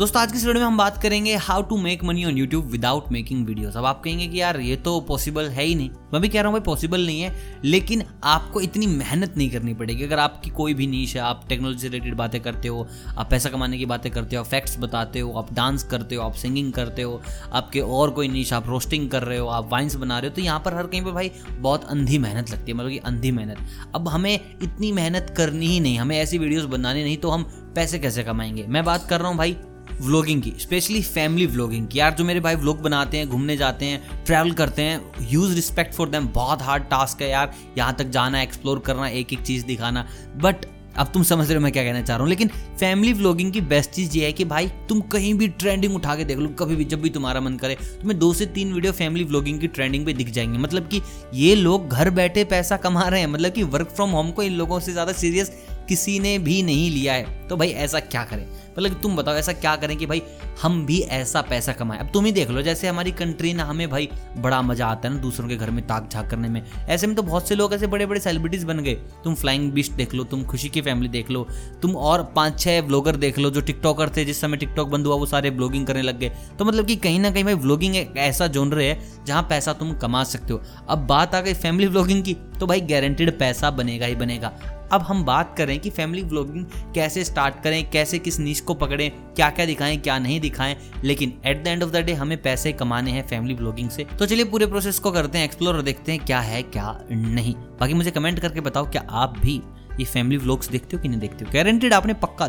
दोस्तों, आज की वीडियो में हम बात करेंगे how to make money on YouTube without making videos अब आप कहेंगे कि यार, ये तो पॉसिबल है ही नहीं। मैं भी कह रहा हूँ भाई पॉसिबल नहीं है, लेकिन आपको इतनी मेहनत नहीं करनी पड़ेगी। अगर आपकी कोई भी नीच है, आप टेक्नोलॉजी रिलेटेड बातें करते हो, आप पैसा कमाने की बातें करते हो फैक्ट्स बताते हो, आप डांस करते हो, आप सिंगिंग करते हो, आपके और कोई नीच आप रोस्टिंग कर रहे हो, आप वाइन्स बना रहे हो तो यहाँ पर हर कहीं पर भाई बहुत अंधी मेहनत लगती है मतलब कि अंधी मेहनत। अब हमें इतनी मेहनत करनी ही नहीं, हमें ऐसी वीडियोज़ बनानी नहीं तो हम पैसे कैसे कमाएँगे? मैं बात कर रहा हूँ भाई व्लॉगिंग की स्पेशली फैमिली व्लॉगिंग की। यार, जो मेरे भाई व्लॉग बनाते हैं, घूमने जाते हैं ट्रैवल करते हैं यूज़ रिस्पेक्ट फॉर देम बहुत हार्ड टास्क है यार। यहाँ तक जाना एक्सप्लोर करना एक एक चीज़ दिखाना। बट अब तुम समझ रहे हो मैं क्या कहना चाह रहा हूँ। लेकिन फैमिली व्लॉगिंग की बेस्ट चीज़ ये है कि भाई, तुम कहीं भी ट्रेंडिंग उठा के देख लो, कभी भी, जब भी तुम्हारा मन करे, तुम्हें दो से तीन वीडियो फैमिली व्लॉगिंग की ट्रेंडिंग पे दिख जाएँगे। मतलब कि ये लोग घर बैठे पैसा कमा रहे हैं। मतलब कि वर्क फ्रॉम होम को इन लोगों से ज़्यादा सीरियस किसी ने भी नहीं लिया है तो भाई ऐसा क्या करें? मतलब तुम बताओ, ऐसा क्या करें कि भाई हम भी ऐसा पैसा कमाएँ? अब तुम ही देख लो, जैसे हमारी कंट्री ना हमें भाई बड़ा मज़ा आता है ना दूसरों के घर में ताक झाक करने में। ऐसे में तो बहुत से लोग ऐसे बड़े बड़े सेलिब्रिटीज बन गए। तुम फ्लाइंग बिस्ट देख लो, तुम खुशी की फैमिली देख लो, तुम और पाँच छह ब्लॉगर देख लो जो टिकटॉकर थे, जिस समय टिकटॉक बंद हुआ, वो सारे ब्लॉगिंग करने लग गए। तो मतलब कि कहीं ना कहीं भाई ब्लॉगिंग एक ऐसा जोन है, जहाँ पैसा तुम कमा सकते हो। अब बात आ गई फैमिली ब्लॉगिंग की तो भाई गारंटेड पैसा बनेगा ही बनेगा। अब हम बात करें कि फैमिली ब्लॉगिंग कैसे स्टार्ट करें, कैसे किस नीच को पकड़ें क्या क्या दिखाएँ, क्या नहीं दिखाएँ, लेकिन at the end of the day हमें पैसे कमाने हैं फैमिली व्लॉगिंग से। तो चलिए पूरे प्रोसेस को करते हैं एक्सप्लोर और देखते हैं क्या है, क्या नहीं। बाकी मुझे कमेंट करके बताओ, क्या आप भी ये फैमिली व्लॉग्स देखते हो कि नहीं देखते हो? गारंटेड आपने पक्का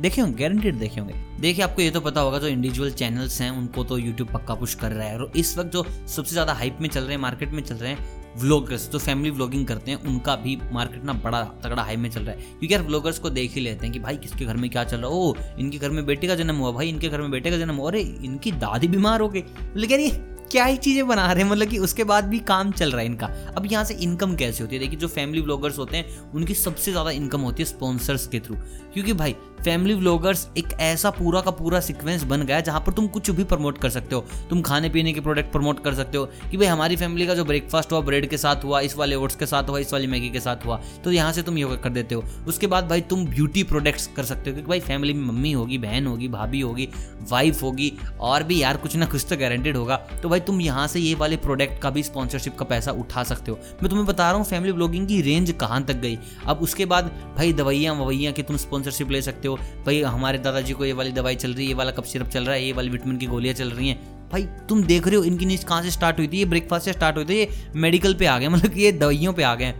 देखे होंगे गारंटेड देखे होंगे। देखिए, आपको ये तो पता होगा, जो इंडिविजुअल चैनल्स हैं, उनको तो यूट्यूब पक्का पुश कर रहा है। और इस वक्त जो सबसे ज़्यादा हाइप में चल रहे हैं मार्केट में चल रहे हैं व्लॉगर्स जो फैमिली व्लॉगिंग करते हैं, उनका भी मार्केट ना बड़ा तगड़ा हाई में चल रहा है। क्योंकि यार व्लॉगर्स को देख ही लेते हैं कि भाई, किसके घर में क्या चल रहा है? ओ इनके घर में बेटे का जन्म हुआ, भाई, इनके घर में बेटे का जन्म हुआ। अरे, इनकी दादी बीमार हो गई। लेकिन ये क्या ही चीज़ें बना रहे हैं? मतलब कि उसके बाद भी काम चल रहा है इनका। अब यहाँ से इनकम कैसे होती है? देखिए, जो फैमिली व्लॉगर्स होते हैं, उनकी सबसे ज़्यादा इनकम होती है स्पॉन्सर्स के थ्रू क्योंकि भाई फैमिली व्लॉगर्स एक ऐसा पूरा का पूरा सीक्वेंस बन गया जहाँ पर तुम कुछ भी प्रमोट कर सकते हो। तुम खाने पीने के प्रोडक्ट प्रमोट कर सकते हो कि भाई हमारी फैमिली का जो ब्रेकफास्ट हुआ ब्रेड के साथ हुआ, इस वाले ओट्स के साथ हुआ, इस वाली मैगी के साथ हुआ तो यहाँ से तुम योगा कर देते हो। उसके बाद भाई तुम ब्यूटी प्रोडक्ट्स कर सकते हो, क्योंकि भाई फैमिली में मम्मी होगी, बहन होगी, भाभी होगी वाइफ होगी, और भी यार कुछ ना कुछ तो गारंटेड होगा। तो भाई तुम यहाँ से ये वाले प्रोडक्ट का भी स्पॉन्सरशिप का पैसा उठा सकते हो। मैं तुम्हें बता रहा हूँ फैमिली ब्लॉगिंग की रेंज कहाँ तक गई? अब उसके बाद भाई दवाइयाँ ववैयाँ की तुम स्पॉन्सरशिप ले सकते हो भाई हमारे दादाजी को ये वाली दवाई चल रही है, ये वाला कप सिरप चल रहा है, ये वाली विटामिन की गोलियाँ चल रही हैं। भाई, तुम देख रहे हो इनकी नीच कहाँ से स्टार्ट हुई थी? ये ब्रेकफास्ट से स्टार्ट हुई थी, ये मेडिकल पे आ गए मतलब ये दवाइयों पे आ गए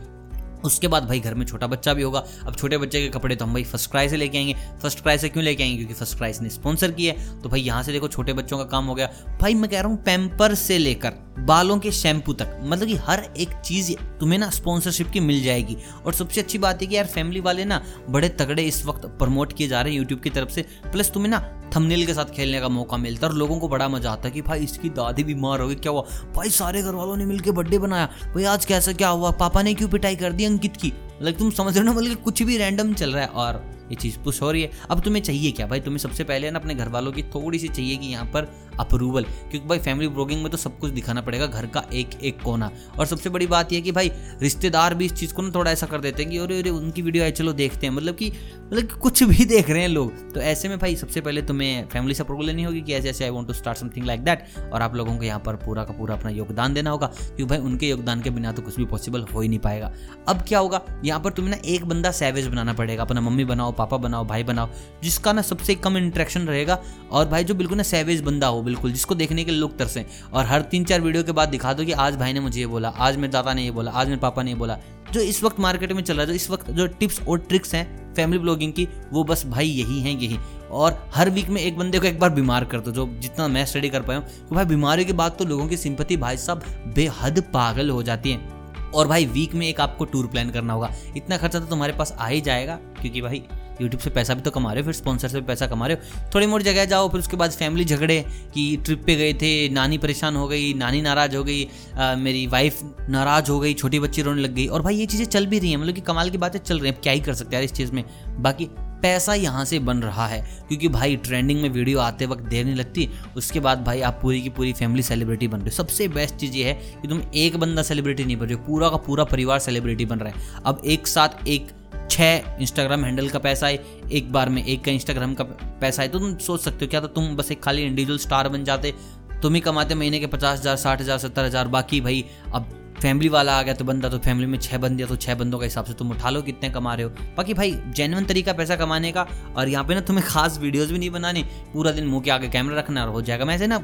उसके बाद भाई घर में छोटा बच्चा भी होगा। अब छोटे बच्चे के कपड़े तो हम भाई फ़र्स्ट क्राई से लेके आएँगे। फ़र्स्ट क्राई से क्यों लेके आएँगे? क्योंकि फ़र्स्ट क्राई ने स्पॉन्सर किया है। तो भाई यहाँ से देखो छोटे बच्चों का काम हो गया। भाई मैं कह रहा हूँ पैम्पर से लेकर बालों के शैम्पू तक मतलब कि हर एक चीज़ तुम्हें ना स्पॉन्सरशिप की मिल जाएगी। और सबसे अच्छी बात है कि यार फैमिली वाले ना बड़े तगड़े इस वक्त प्रमोट किए जा रहे हैं यूट्यूब की तरफ़ से। प्लस तुम्हें ना थंबनेल के साथ खेलने का मौका मिलता है और लोगों को बड़ा मज़ा आता है कि भाई इसकी दादी बीमार हो गई, क्या हुआ? भाई सारे घर वालों ने मिलकर बर्थडे बनाया। भाई आज कैसा, क्या हुआ? पापा ने क्यों पिटाई कर दी? अंकित की। मतलब तुम समझ रहे हो ना मतलब कुछ भी रैंडम चल रहा है और ये चीज़ पुश हो रही है। अब तुम्हें चाहिए क्या? भाई तुम्हें सबसे पहले ना अपने घर वालों की थोड़ी सी चाहिए कि यहाँ पर अप्रूवल क्योंकि भाई फैमिली ब्लॉगिंग में तो सब कुछ दिखाना पड़ेगा, घर का एक एक कोना। और सबसे बड़ी बात यह कि भाई रिश्तेदार भी इस चीज़ को ना थोड़ा ऐसा कर देते हैं कि अरे अरे, उनकी वीडियो आए चलो देखते हैं। मतलब कि मतलब कुछ भी देख रहे हैं लोग। तो ऐसे में भाई सबसे पहले तुम्हें फैमिली से अप्रूवल लेनी होगी कि ऐसे ऐसे I want to start something like that और आप लोगों को यहाँ पर पूरा का पूरा अपना योगदान देना होगा, क्योंकि भाई उनके योगदान के बिना तो कुछ भी पॉसिबल हो ही नहीं पाएगा। अब क्या होगा? यहाँ पर तुम्हें ना एक बंदा सैवेज बनाना पड़ेगा, अपना मम्मी बनाओ पापा बनाओ, भाई बनाओ, जिसका ना सबसे कम इंट्रैक्शन रहेगा। और भाई जो बिल्कुल ना सैवेज बंदा हो, बिल्कुल, जिसको देखने के लोग तरसें। और हर तीन चार वीडियो के बाद दिखा दो कि आज भाई ने मुझे ये बोला, आज मेरे दादा ने ये बोला, आज मेरे पापा ने ये बोला। जो इस वक्त मार्केट में चल रहा है, जो इस वक्त जो टिप्स और ट्रिक्स हैं फैमिली ब्लॉगिंग की, वो बस भाई यही हैं, यही। और हर वीक में एक बंदे को एक बार बीमार कर दो, जो जितना मैं स्टडी कर पाया हूँ तो भाई बीमारी के बाद तो लोगों की सिंपति भाई साहब बेहद पागल हो जाती है। और भाई वीक में एक आपको टूर प्लान करना होगा। इतना खर्चा तो तुम्हारे पास आ ही जाएगा, क्योंकि भाई यूट्यूब से पैसा भी तो कमा रहे हो फिर स्पॉन्सर से पैसा कमा रहे हो। थोड़ी मोटी जगह जाओ फिर उसके बाद फैमिली झगड़े कि ट्रिप पे गए थे नानी परेशान हो गई नानी नाराज़ हो गई आ, मेरी वाइफ नाराज़ हो गई छोटी बच्ची रोने लग गई। और भाई ये चीज़ें चल भी रही हैं मतलब कि कमाल की बातें चल रही हैं। क्या ही कर सकते हैं इस चीज़ में? बाकी पैसा यहाँ से बन रहा है क्योंकि भाई ट्रेंडिंग में वीडियो आते वक्त देर नहीं लगती। उसके बाद भाई आप पूरी की पूरी फैमिली सेलिब्रिटी बन रहे हो। सबसे बेस्ट चीज़ ये है कि तुम एक बंदा सेलिब्रिटी नहीं बन रहे हो पूरा का पूरा परिवार सेलिब्रिटी बन रहा है। अब एक साथ एक छः इंस्टाग्राम हैंडल का पैसा है, एक बार में एक का इंस्टाग्राम का पैसा है तो तुम सोच सकते हो, क्या तो तुम बस एक खाली इंडिविजुअल स्टार बन जाते, तुम ही कमाते महीने के पचास हज़ार, साठ हज़ार, सत्तर हज़ार, बाकी भाई, अब फैमिली वाला आ गया तो बंदा तो फैमिली में छः बंदे तो छः बंदों के हिसाब से तुम उठा लो कितने कमा रहे हो। बाकी भाई जेनवन तरीका पैसा कमाने का, और यहाँ पे ना तुम्हें खास वीडियोस भी नहीं बनानी, पूरा दिन मुँह के आगे कैमरा रखना हो जाएगा। मैं ऐसे ना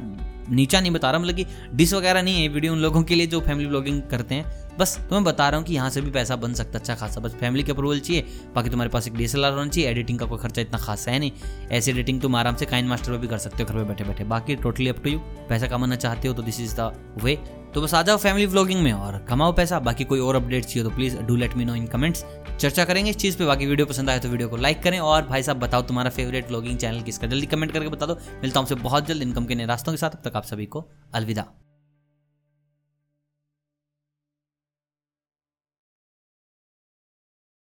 नीचा नहीं बता रहा मतलब कि डिस वगैरह नहीं है वीडियो उन लोगों के लिए जो फैमिली ब्लॉगिंग करते हैं। बस तुम्हें बता रहा हूँ कि यहाँ से भी पैसा बन सकता अच्छा खासा। बस फैमिली के अप्रूवल चाहिए, बाकी तुम्हारे पास एक डी होना चाहिए एडिटिंग का कोई खर्चा इतना खास है नहीं। ऐसी एडिटिंग तुम आराम से काइन मास्टर में भी कर सकते हो, घर पर बैठे बैठे। बाकी टोटली अप टू यू पैसा कमाना चाहते हो तो दिस इज़ द वे तो बस आ जाओ फैमिली व्लॉगिंग में और कमाओ पैसा। बाकी कोई और अपडेट चाहिए तो please do let me know in comments चर्चा करेंगे इस चीज़ पे। बाकी वीडियो पसंद आए तो वीडियो को लाइक करें और भाई साहब बताओ तुम्हारा फेवरेट व्लॉगिंग चैनल किसका। जल्दी कमेंट करके बता दो। मिलता हूँ बहुत जल्द इनकम के नए रास्तों के साथ। अब तक आप सभी को अलविदा।